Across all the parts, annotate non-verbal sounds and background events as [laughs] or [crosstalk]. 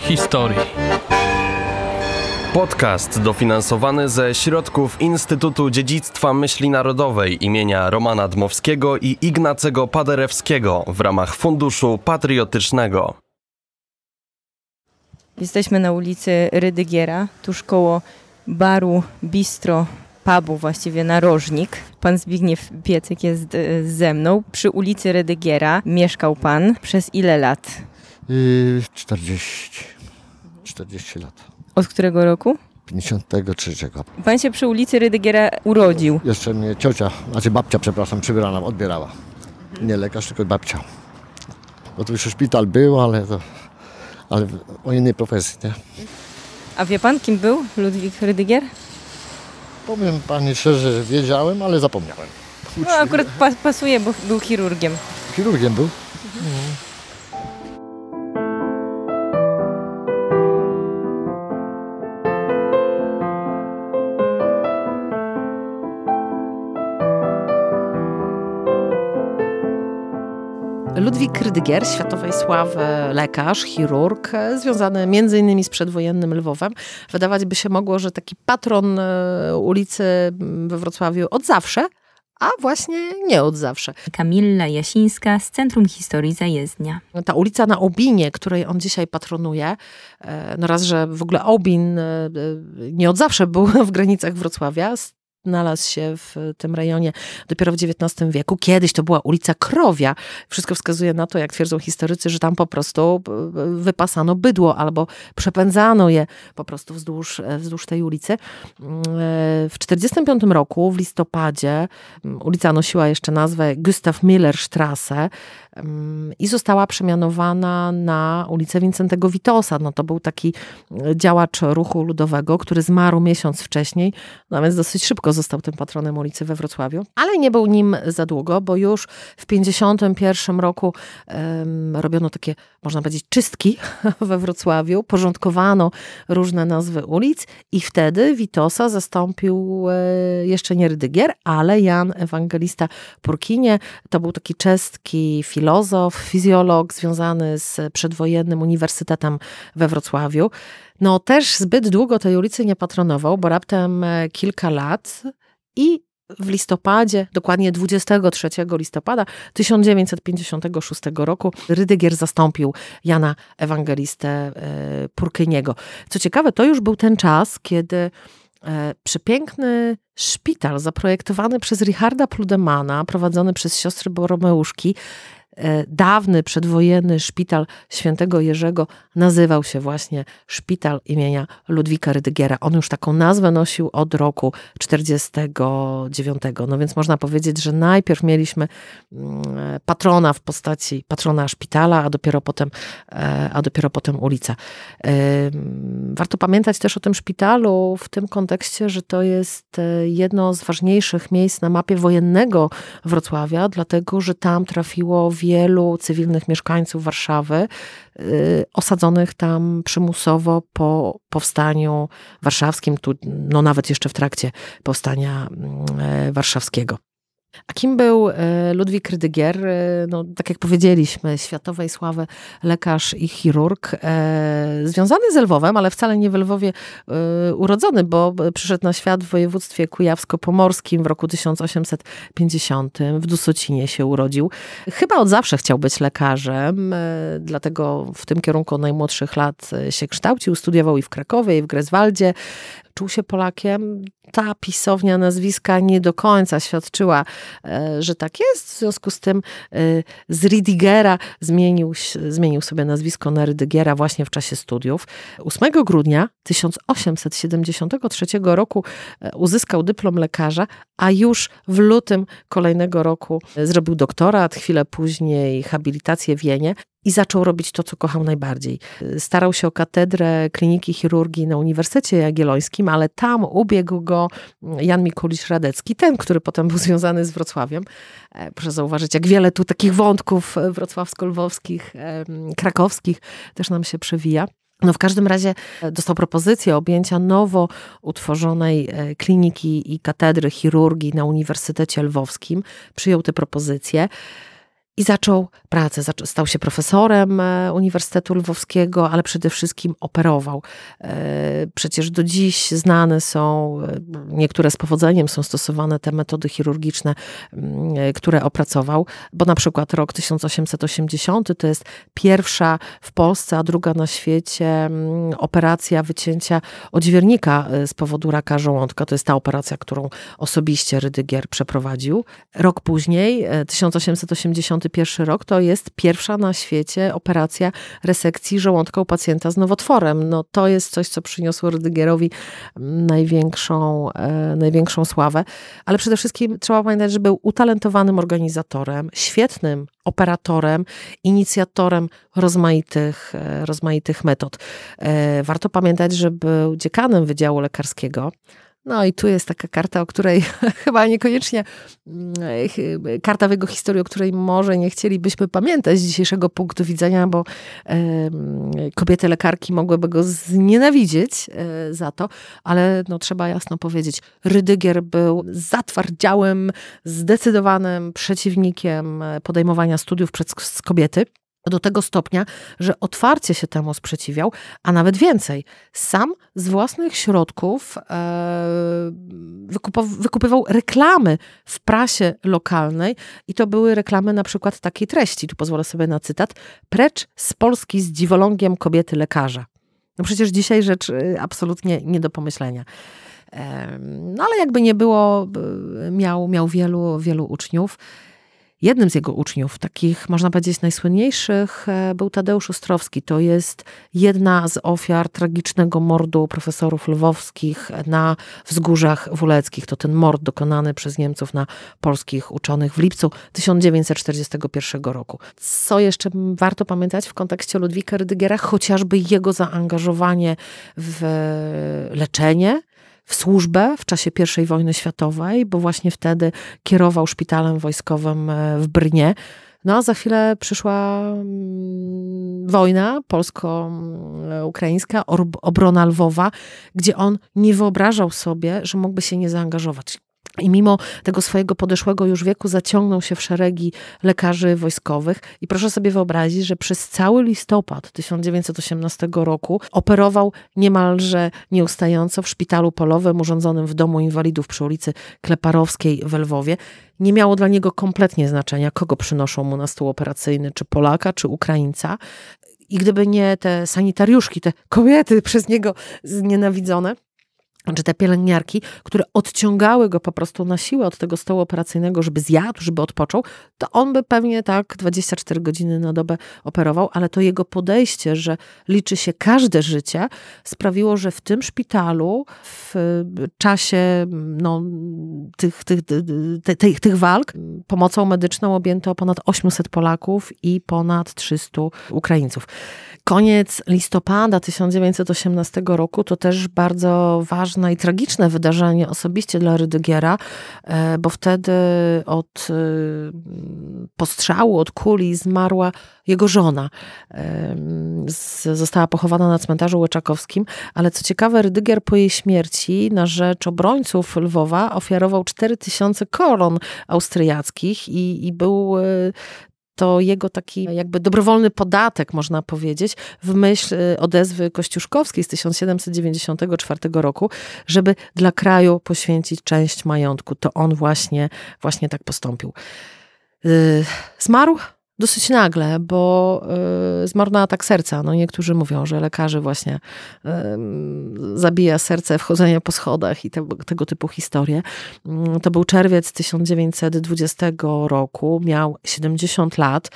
Historii. Podcast dofinansowany ze środków Instytutu Dziedzictwa Myśli Narodowej imienia Romana Dmowskiego i Ignacego Paderewskiego w ramach Funduszu Patriotycznego. Jesteśmy na ulicy Rydygiera, tuż koło baru Bistro pubu, właściwie narożnik. Pan Zbigniew Piecyk jest e, ze mną. Przy ulicy Rydygiera mieszkał pan przez ile lat? Yy, 40. 40 lat. Od którego roku? 53. Pan się przy ulicy Rydygiera urodził. Jeszcze mnie ciocia, znaczy babcia, przepraszam, przybierana, odbierała. Nie lekarz, tylko babcia. Bo tu już szpital był, ale to, ale o innej profesji, nie? A wie pan, kim był Ludwik Rydygier? Powiem pani szczerze, że wiedziałem, ale zapomniałem. No akurat pas pasuje, bo był chirurgiem. Chirurgiem był. Światowej sławy lekarz, chirurg, e, związany między innymi z przedwojennym Lwowem. Wydawać by się mogło, że taki patron e, ulicy we Wrocławiu od zawsze, a właśnie nie od zawsze. Kamilla Jasińska z Centrum Historii Zajezdnia. Ta ulica na Obinie, której on dzisiaj patronuje, e, no raz, że w ogóle Obin nie od zawsze był [laughs] w granicach Wrocławia, znalazł się w tym rejonie dopiero w XIX wieku. Kiedyś to była ulica Krowia. Wszystko wskazuje na to, jak twierdzą historycy, że tam po prostu wypasano bydło albo przepędzano je po prostu wzdłuż, wzdłuż tej ulicy. W 1945 roku, w listopadzie, ulica nosiła jeszcze nazwę Gustav Miller Strasse i została przemianowana na ulicę Wincentego Witosa. No to był taki działacz ruchu ludowego, który zmarł miesiąc wcześniej, no więc dosyć szybko został tym patronem ulicy we Wrocławiu. Ale nie był nim za długo, bo już w 1951 roku um, robiono takie, można powiedzieć, czystki [laughs] we Wrocławiu. Porządkowano różne nazwy ulic i wtedy Witosa zastąpił e, jeszcze nie Rydygier, ale Jan Ewangelista Purkinie. To był taki czeski filozof, fizjolog związany z przedwojennym uniwersytetem we Wrocławiu. No też zbyt długo tej ulicy nie patronował, bo raptem kilka lat i w listopadzie, dokładnie 23 listopada 1956 roku, Rydygier zastąpił Jana Ewangelistę Purkyniego. Co ciekawe, to już był ten czas, kiedy przepiękny szpital zaprojektowany przez Richarda Pludemana, prowadzony przez siostry Boromeuszki, dawny przedwojenny szpital świętego Jerzego nazywał się właśnie Szpital imienia Ludwika Rydygiera. On już taką nazwę nosił od roku 49. No więc można powiedzieć, że najpierw mieliśmy patrona w postaci patrona szpitala, a dopiero potem, a dopiero potem ulica. Warto pamiętać też o tym szpitalu w tym kontekście, że to jest jedno z ważniejszych miejsc na mapie wojennego Wrocławia, dlatego że tam trafiło wielu cywilnych mieszkańców Warszawy, osadzonych tam przymusowo po powstaniu warszawskim, tu, no nawet jeszcze w trakcie powstania warszawskiego. A kim był Ludwik Rydygier? No, tak jak powiedzieliśmy, światowej sławy lekarz i chirurg, związany z Lwowem, ale wcale nie w Lwowie urodzony, bo przyszedł na świat w województwie kujawsko-pomorskim w roku 1850. W Dusocinie się urodził. Chyba od zawsze chciał być lekarzem, dlatego w tym kierunku od najmłodszych lat się kształcił. Studiował i w Krakowie, i w Greswaldzie czuł się Polakiem. Ta pisownia nazwiska nie do końca świadczyła, że tak jest. W związku z tym z Rydigera zmienił, zmienił sobie nazwisko na Rydygiera właśnie w czasie studiów. 8 grudnia 1873 roku uzyskał dyplom lekarza, a już w lutym kolejnego roku zrobił doktorat, chwilę później habilitację w Wienie i zaczął robić to, co kochał najbardziej. Starał się o katedrę kliniki chirurgii na Uniwersytecie Jagiellońskim, ale tam ubiegł go Jan Mikulisz-Radecki, ten, który potem był związany z Wrocławiem. Proszę zauważyć, jak wiele tu takich wątków wrocławsko-lwowskich, krakowskich też nam się przewija. No w każdym razie dostał propozycję objęcia nowo utworzonej kliniki i katedry chirurgii na Uniwersytecie Lwowskim. Przyjął tę propozycję. I zaczął pracę. Stał się profesorem e, Uniwersytetu Lwowskiego, ale przede wszystkim operował. E, przecież do dziś znane są, e, niektóre z powodzeniem są stosowane te metody chirurgiczne, mm, które opracował, bo na przykład rok 1880 to jest pierwsza w Polsce, a druga na świecie mm, operacja wycięcia odźwiernika z powodu raka żołądka. To jest ta operacja, którą osobiście Rydygier przeprowadził. Rok później, 1881 rok, to jest pierwsza na świecie operacja resekcji żołądka u pacjenta z nowotworem. No to jest coś, co przyniosło Rydygerowi największą, e, największą sławę. Ale przede wszystkim trzeba pamiętać, że był utalentowanym organizatorem, świetnym operatorem, inicjatorem rozmaitych, e, rozmaitych metod. E, warto pamiętać, że był dziekanem Wydziału Lekarskiego. No i tu jest taka karta, o której [laughs] chyba niekoniecznie, mm, karta w jego historii, o której może nie chcielibyśmy pamiętać z dzisiejszego punktu widzenia, bo kobiety lekarki mogłyby go znienawidzieć e, za to, ale no, trzeba jasno powiedzieć, Rydygier był zatwardziałym, zdecydowanym przeciwnikiem e, podejmowania studiów przez kobiety do tego stopnia, że otwarcie się temu sprzeciwiał, a nawet więcej. Sam z własnych środków e, wykupywał reklamy w prasie lokalnej i to były reklamy na przykład takiej treści, tu pozwolę sobie na cytat, precz z Polski z dziwolągiem kobiety lekarza. No przecież dzisiaj rzecz y, absolutnie nie do pomyślenia. No ale jakby nie było, miał, miał wielu, wielu uczniów. Jednym z jego uczniów, takich można powiedzieć najsłynniejszych, e, był Tadeusz Ostrowski. To jest jedna z ofiar tragicznego mordu profesorów lwowskich na wzgórzach wuleckich. To ten mord dokonany przez Niemców na polskich uczonych w lipcu 1941 roku. Co jeszcze warto pamiętać w kontekście Ludwika Rydygiera? Chociażby jego zaangażowanie w leczenie, w służbę w czasie I wojny światowej, bo właśnie wtedy kierował szpitalem wojskowym e, w Brnie. No a za chwilę przyszła mm, wojna polsko-ukraińska, obrona Lwowa, gdzie on nie wyobrażał sobie, że mógłby się nie zaangażować. I mimo tego swojego podeszłego już wieku zaciągnął się w szeregi lekarzy wojskowych. I proszę sobie wyobrazić, że przez cały listopad 1918 roku operował niemalże nieustająco w szpitalu polowym urządzonym w Domu Inwalidów przy ulicy Kleparowskiej w Lwowie. Nie miało dla niego kompletnie znaczenia, kogo przynoszą mu na stół operacyjny, czy Polaka, czy Ukraińca. I gdyby nie te sanitariuszki, te kobiety przez niego znienawidzone, czy te pielęgniarki, które odciągały go po prostu na siłę od tego stołu operacyjnego, żeby zjadł, żeby odpoczął, to on by pewnie tak 24 godziny na dobę operował, ale to jego podejście, że liczy się każde życie, sprawiło, że w tym szpitalu w czasie no, tych, tych, tych, tych walk pomocą medyczną objęto ponad 800 Polaków i ponad 300 Ukraińców. Koniec listopada 1918 roku to też bardzo ważne i tragiczne wydarzenie osobiście dla Rydygiera, e, bo wtedy od e, postrzału, od kuli zmarła jego żona. E, została pochowana na cmentarzu Łyczakowskim, ale co ciekawe, Rydygier po jej śmierci na rzecz obrońców Lwowa ofiarował 4000 koron austriackich i, i był to jego taki jakby dobrowolny podatek, można powiedzieć, w myśl y, odezwy kościuszkowskiej z 1794 roku, żeby dla kraju poświęcić część majątku. To on właśnie, właśnie tak postąpił. Y, zmarł dosyć nagle, bo y, zmarł na atak serca. No niektórzy mówią, że lekarzy właśnie y, zabija serce wchodzenie po schodach i te, tego typu historie. Y, to był czerwiec 1920 roku, miał 70 lat.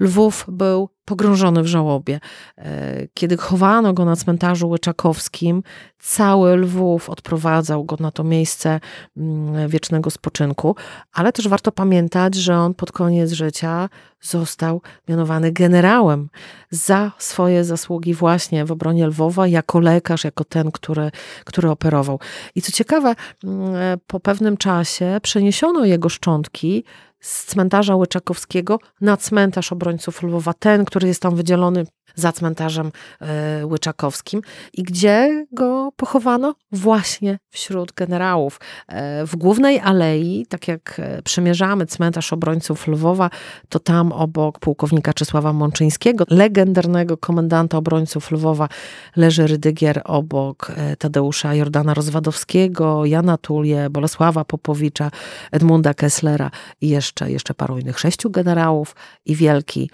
Lwów był pogrążony w żałobie. E, kiedy chowano go na cmentarzu łyczakowskim, cały Lwów odprowadzał go na to miejsce mm, wiecznego spoczynku, ale też warto pamiętać, że on pod koniec życia został mianowany generałem za swoje zasługi właśnie w obronie Lwowa, jako lekarz, jako ten, który, który operował. I co ciekawe, mm, po pewnym czasie przeniesiono jego szczątki z cmentarza Łyczakowskiego na cmentarz obrońców Lwowa, ten, który jest tam wydzielony za cmentarzem e, łyczakowskim. I gdzie go pochowano? Właśnie wśród generałów. E, w głównej alei, tak jak e, przemierzamy cmentarz obrońców Lwowa, to tam obok pułkownika Czesława Mączyńskiego, legendarnego komendanta obrońców Lwowa, leży Rydygier obok Tadeusza Jordana Rozwadowskiego, Jana Tulię, Bolesława Popowicza, Edmunda Kesslera i jeszcze, jeszcze paru innych sześciu generałów i wielki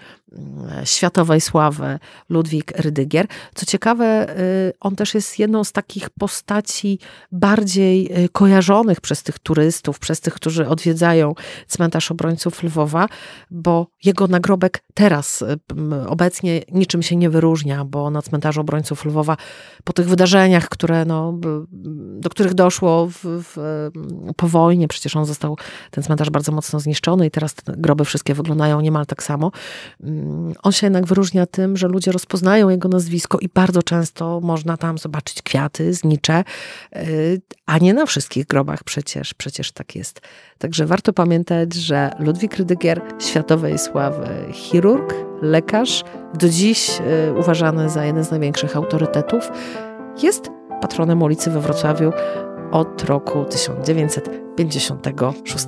światowej sławy Ludwik Rydygier. Co ciekawe, y, on też jest jedną z takich postaci bardziej y, kojarzonych przez tych turystów, przez tych, którzy odwiedzają cmentarz obrońców Lwowa, bo jego nagrobek teraz y, obecnie niczym się nie wyróżnia, bo na cmentarzu obrońców Lwowa po tych wydarzeniach, które, no, do których doszło w, w, po wojnie, przecież on został, ten cmentarz bardzo mocno zniszczony i teraz te groby wszystkie wyglądają niemal tak samo. On się jednak wyróżnia tym, że ludzie rozpoznają jego nazwisko i bardzo często można tam zobaczyć kwiaty, znicze, y, a nie na wszystkich grobach przecież, przecież tak jest. Także warto pamiętać, że Ludwik Rydygier, światowej sławy chirurg, lekarz, do dziś y, uważany za jeden z największych autorytetów, jest patronem ulicy we Wrocławiu od roku 1956.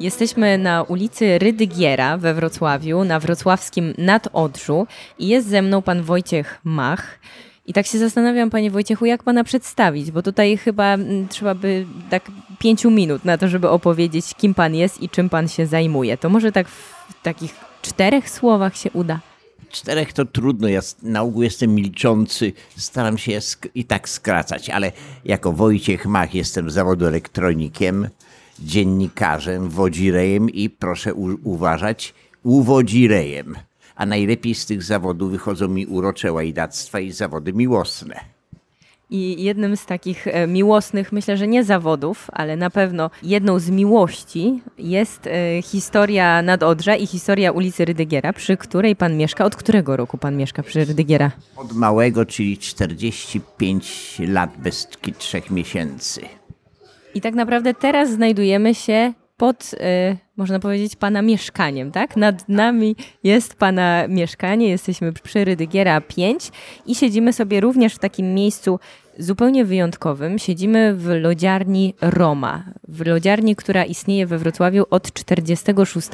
Jesteśmy na ulicy Rydygiera we Wrocławiu, na wrocławskim Nadodrzu i jest ze mną pan Wojciech Mach. I tak się zastanawiam, panie Wojciechu, jak pana przedstawić, bo tutaj chyba mm, trzeba by tak pięciu minut na to, żeby opowiedzieć, kim pan jest i czym pan się zajmuje. To może tak w takich czterech słowach się uda. Czterech to trudno, ja na ogół jestem milczący, staram się i tak skracać, ale jako Wojciech Mach jestem zawodu elektronikiem, dziennikarzem, wodzirejem i proszę uważać, uwodzirejem. A najlepiej z tych zawodów wychodzą mi urocze łajdactwa i zawody miłosne. I jednym z takich e, miłosnych, myślę, że nie zawodów, ale na pewno jedną z miłości jest e, historia Nadodrza i historia ulicy Rydygiera, przy której pan mieszka. Od którego roku pan mieszka przy Rydygiera? Od małego, czyli 45 lat bez trzech miesięcy. I tak naprawdę teraz znajdujemy się pod, y, można powiedzieć, pana mieszkaniem, tak? Nad nami jest pana mieszkanie, jesteśmy przy Rydygiera 5 i siedzimy sobie również w takim miejscu zupełnie wyjątkowym. Siedzimy w lodziarni Roma, w lodziarni, która istnieje we Wrocławiu od 46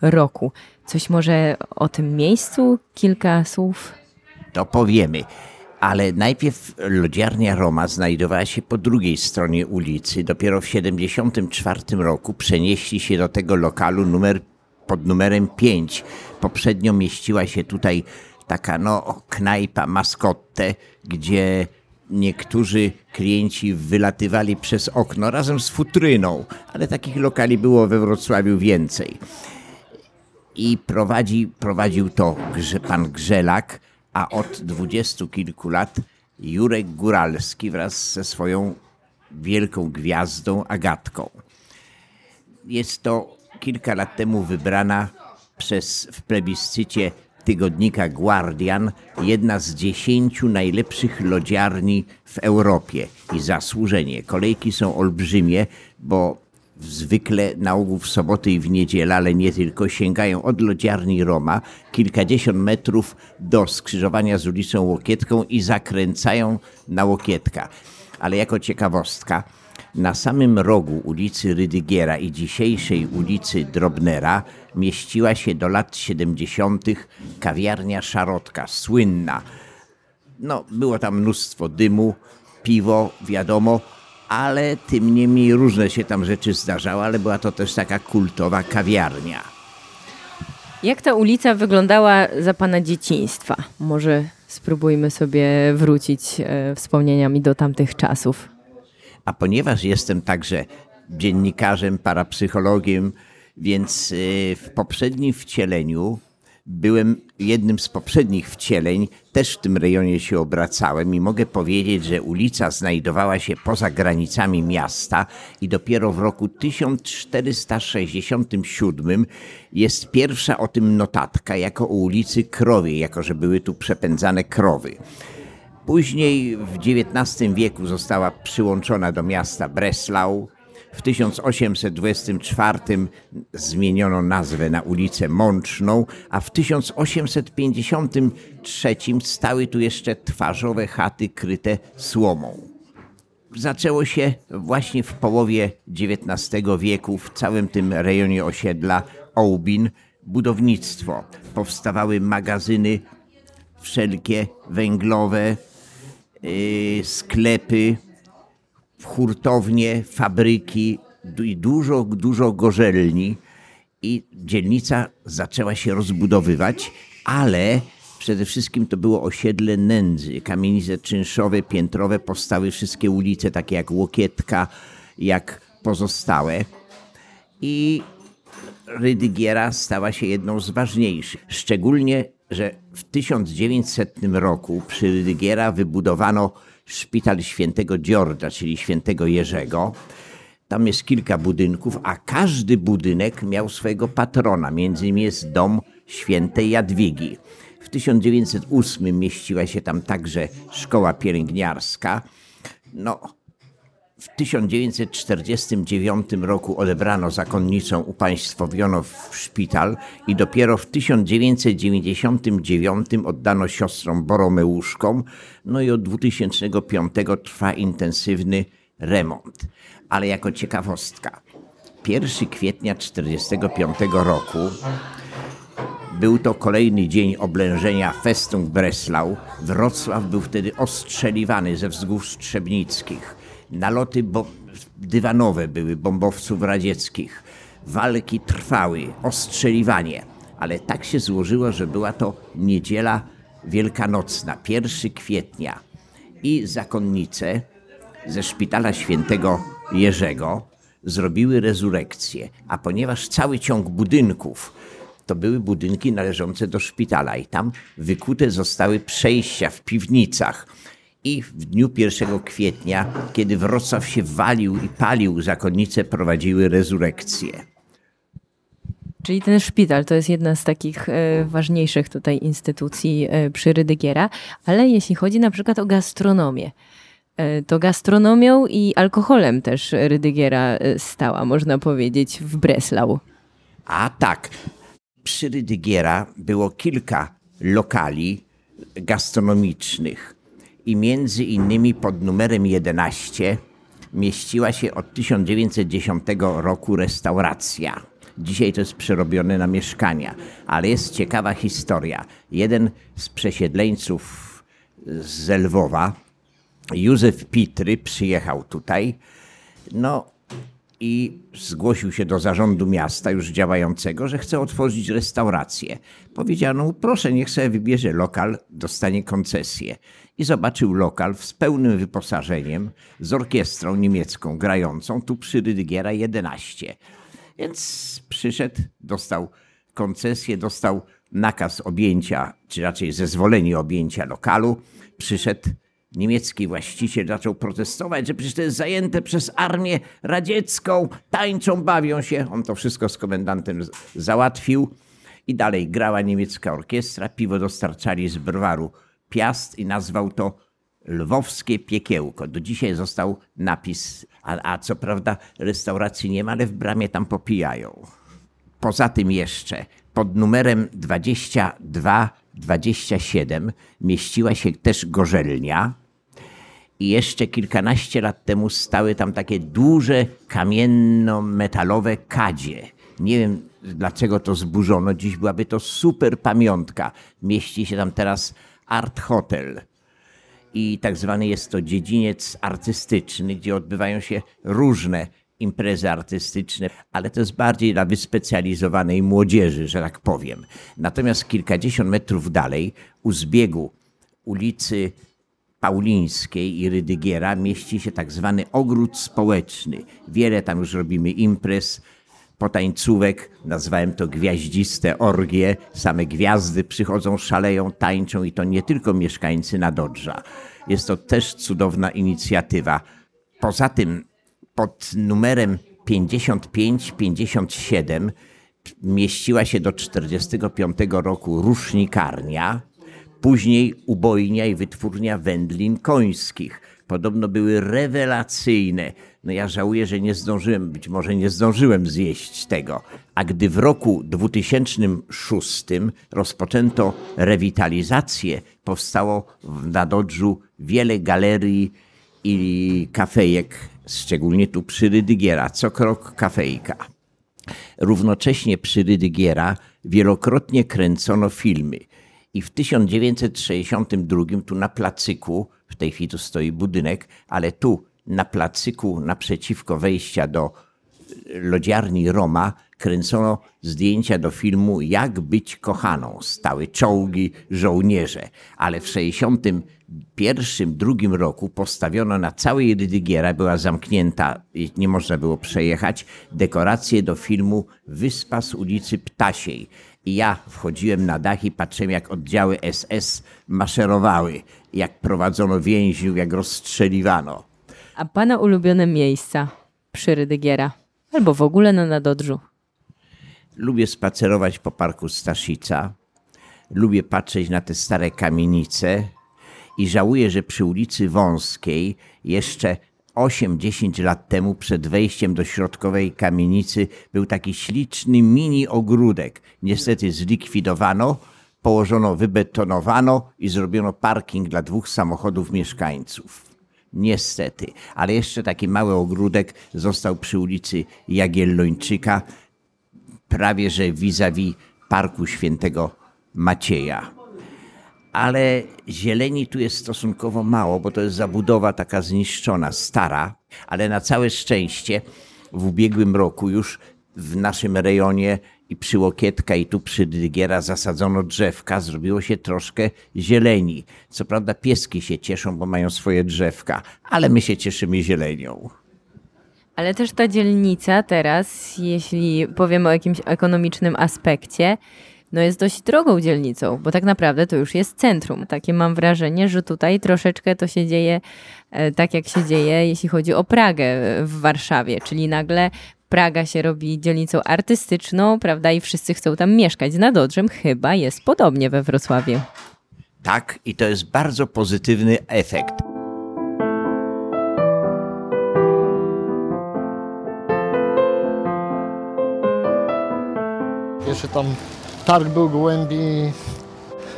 roku. Coś może o tym miejscu? Kilka słów? To powiemy ale najpierw lodziarnia Roma znajdowała się po drugiej stronie ulicy. Dopiero w 1974 roku przenieśli się do tego lokalu numer, pod numerem 5. Poprzednio mieściła się tutaj taka no, knajpa, maskotę, gdzie niektórzy klienci wylatywali przez okno razem z futryną, ale takich lokali było we Wrocławiu więcej. I prowadzi, prowadził to pan Grzelak, a od dwudziestu kilku lat Jurek Góralski wraz ze swoją wielką gwiazdą Agatką. Jest to kilka lat temu wybrana przez w plebiscycie tygodnika Guardian jedna z dziesięciu najlepszych lodziarni w Europie i zasłużenie. Kolejki są olbrzymie, bo zwykle na ogół w soboty i w niedzielę, ale nie tylko, sięgają od lodziarni Roma kilkadziesiąt metrów do skrzyżowania z ulicą Łokietką i zakręcają na Łokietka. Ale jako ciekawostka, na samym rogu ulicy Rydygiera i dzisiejszej ulicy Drobnera mieściła się do lat 70. kawiarnia Szarotka, słynna. No, było tam mnóstwo dymu, piwo, wiadomo, ale tym niemniej różne się tam rzeczy zdarzały, ale była to też taka kultowa kawiarnia. Jak ta ulica wyglądała za pana dzieciństwa? Może spróbujmy sobie wrócić e, wspomnieniami do tamtych czasów. A ponieważ jestem także dziennikarzem, parapsychologiem, więc e, w poprzednim wcieleniu byłem jednym z poprzednich wcieleń, też w tym rejonie się obracałem i mogę powiedzieć, że ulica znajdowała się poza granicami miasta i dopiero w roku 1467 jest pierwsza o tym notatka jako o ulicy Krowie, jako że były tu przepędzane krowy. Później w XIX wieku została przyłączona do miasta Breslau, W 1824 zmieniono nazwę na ulicę Mączną, a w 1853 stały tu jeszcze twarzowe chaty kryte słomą. Zaczęło się właśnie w połowie XIX wieku w całym tym rejonie osiedla Ołbin budownictwo. Powstawały magazyny wszelkie węglowe, yy, sklepy, hurtownie, fabryki i dużo, dużo gorzelni. I dzielnica zaczęła się rozbudowywać, ale przede wszystkim to było osiedle nędzy. Kamienice czynszowe, piętrowe, powstały wszystkie ulice, takie jak Łokietka, jak pozostałe. I Rydygiera stała się jedną z ważniejszych. Szczególnie, że w 1900 roku przy Rydygiera wybudowano szpital świętego Dziorda, czyli świętego Jerzego. Tam jest kilka budynków, a każdy budynek miał swojego patrona. Między innymi jest dom świętej Jadwigi. W 1908 mieściła się tam także szkoła pielęgniarska. No, w 1949 roku odebrano zakonnicą, upaństwowiono w szpital i dopiero w 1999 oddano siostrom Boromeuszkom. No i od 2005 trwa intensywny remont. Ale jako ciekawostka, 1 kwietnia 1945 roku był to kolejny dzień oblężenia Festung Breslau. Wrocław był wtedy ostrzeliwany ze wzgórz Strzebnickich. Naloty dywanowe były bombowców radzieckich. Walki trwały, ostrzeliwanie. Ale tak się złożyło, że była to niedziela wielkanocna, 1 kwietnia. I zakonnice ze szpitala świętego Jerzego zrobiły rezurekcję. A ponieważ cały ciąg budynków to były budynki należące do szpitala i tam wykute zostały przejścia w piwnicach. I w dniu 1 kwietnia, kiedy Wrocław się walił i palił, zakonnice prowadziły rezurekcję. Czyli ten szpital to jest jedna z takich e, ważniejszych tutaj instytucji e, przy Rydygiera, ale jeśli chodzi na przykład o gastronomię, e, to gastronomią i alkoholem też Rydygiera stała, można powiedzieć, w Breslau. A tak, przy Rydygiera było kilka lokali gastronomicznych i między innymi pod numerem 11 mieściła się od 1910 roku restauracja. Dzisiaj to jest przerobione na mieszkania, ale jest ciekawa historia. Jeden z przesiedleńców z Lwowa, Józef Pitry, przyjechał tutaj. No i zgłosił się do zarządu miasta już działającego, że chce otworzyć restaurację. Powiedziano mu, proszę, niech sobie wybierze lokal, dostanie koncesję. I zobaczył lokal z pełnym wyposażeniem, z orkiestrą niemiecką grającą, tu przy Rydygiera 11. Więc przyszedł, dostał koncesję, dostał nakaz objęcia, czy raczej zezwolenie objęcia lokalu. Przyszedł niemiecki właściciel, zaczął protestować, że przecież to jest zajęte przez armię radziecką, tańczą, bawią się. On to wszystko z komendantem załatwił. I dalej grała niemiecka orkiestra, piwo dostarczali z browaru Piast i nazwał to Lwowskie Piekiełko. Do dzisiaj został napis, a, a co prawda restauracji nie ma, ale w bramie tam popijają. Poza tym jeszcze pod numerem 22-27 mieściła się też gorzelnia. I jeszcze kilkanaście lat temu stały tam takie duże kamienno-metalowe kadzie. Nie wiem dlaczego to zburzono. Dziś byłaby to super pamiątka. Mieści się tam teraz Art Hotel i tak zwany jest to dziedziniec artystyczny, gdzie odbywają się różne imprezy artystyczne, ale to jest bardziej dla wyspecjalizowanej młodzieży, że tak powiem. Natomiast kilkadziesiąt metrów dalej, u zbiegu ulicy Paulińskiej i Rydygiera mieści się tak zwany ogród społeczny. Wiele tam już robimy imprez, potańcówek, nazwałem to gwiaździste orgie, same gwiazdy przychodzą, szaleją, tańczą i to nie tylko mieszkańcy Nadodrza. Jest to też cudowna inicjatywa. Poza tym pod numerem 55-57 mieściła się do 45 roku rusznikarnia, Później ubojnia i wytwórnia wędlin końskich. Podobno były rewelacyjne. No ja żałuję, że nie zdążyłem, być może nie zdążyłem zjeść tego. A gdy w roku 2006 rozpoczęto rewitalizację, powstało w Nadodrzu wiele galerii i kafejek, szczególnie tu przy Rydygiera, co krok kafejka. Równocześnie przy Rydygiera wielokrotnie kręcono filmy. I w 1962 tu na placyku, w tej chwili tu stoi budynek, ale tu na placyku naprzeciwko wejścia do lodziarni Roma kręcono zdjęcia do filmu Jak być kochaną. Stały czołgi, żołnierze. Ale w 61 drugim roku postawiono na całej Rydygiera, była zamknięta nie można było przejechać, dekoracje do filmu Wyspa z ulicy Ptasiej. I ja wchodziłem na dach i patrzyłem, jak oddziały SS maszerowały, jak prowadzono więźniów, jak rozstrzeliwano. A pana ulubione miejsca przy Rydygiera? Albo w ogóle na Nadodrzu? Lubię spacerować po parku Staszica. Lubię patrzeć na te stare kamienice i żałuję, że przy ulicy Wąskiej jeszcze 8-10 lat temu przed wejściem do środkowej kamienicy był taki śliczny mini ogródek. Niestety zlikwidowano, położono, wybetonowano i zrobiono parking dla dwóch samochodów mieszkańców. Niestety, ale jeszcze taki mały ogródek został przy ulicy Jagiellończyka, prawie że vis-a-vis Parku Świętego Macieja. Ale zieleni tu jest stosunkowo mało, bo to jest zabudowa taka zniszczona, stara, ale na całe szczęście w ubiegłym roku już w naszym rejonie i przy Łokietka i tu przy Dygiera zasadzono drzewka, zrobiło się troszkę zieleni. Co prawda pieski się cieszą, bo mają swoje drzewka, ale my się cieszymy zielenią. Ale też ta dzielnica teraz, jeśli powiemy o jakimś ekonomicznym aspekcie, no jest dość drogą dzielnicą, bo tak naprawdę to już jest centrum. Takie mam wrażenie, że tutaj troszeczkę to się dzieje e, tak, jak się dzieje, jeśli chodzi o Pragę w Warszawie, czyli nagle Praga się robi dzielnicą artystyczną, prawda, i wszyscy chcą tam mieszkać. Z Nadodrzem chyba jest podobnie we Wrocławiu. Tak, i to jest bardzo pozytywny efekt. Jeszcze tam targ był gołębi.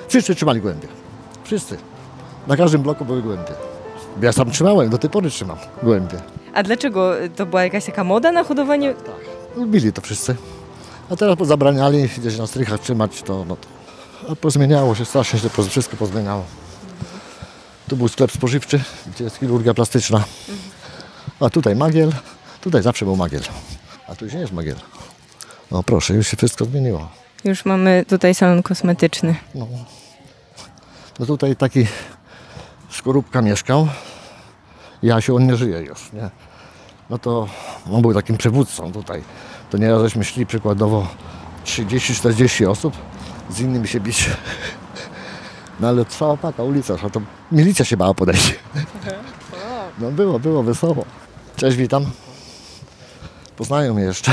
Wszyscy trzymali gołębie. Wszyscy. Na każdym bloku były gołębie. Ja sam trzymałem, do tej pory trzymam gołębie. A dlaczego? To była jakaś taka moda na hodowanie? Lubili to wszyscy. A teraz pozabraniali gdzieś na strychach trzymać to, no to. A pozmieniało się strasznie, się wszystko pozmieniało. Tu był sklep spożywczy, gdzie jest chirurgia plastyczna. A tutaj magiel. Tutaj zawsze był magiel. A tu już nie jest magiel. No proszę, już się wszystko zmieniło. Już mamy tutaj salon kosmetyczny. No, no tutaj taki skorupka mieszkał. Jasiu, on nie żyje już, nie? No to on był takim przywódcą tutaj. To nieraz żeśmy szli przykładowo 30-40 osób, z innymi się bić. No ale trwała taka ulica, to milicja się bała podejść. No było, było wesoło. Cześć, witam. Poznają mnie jeszcze.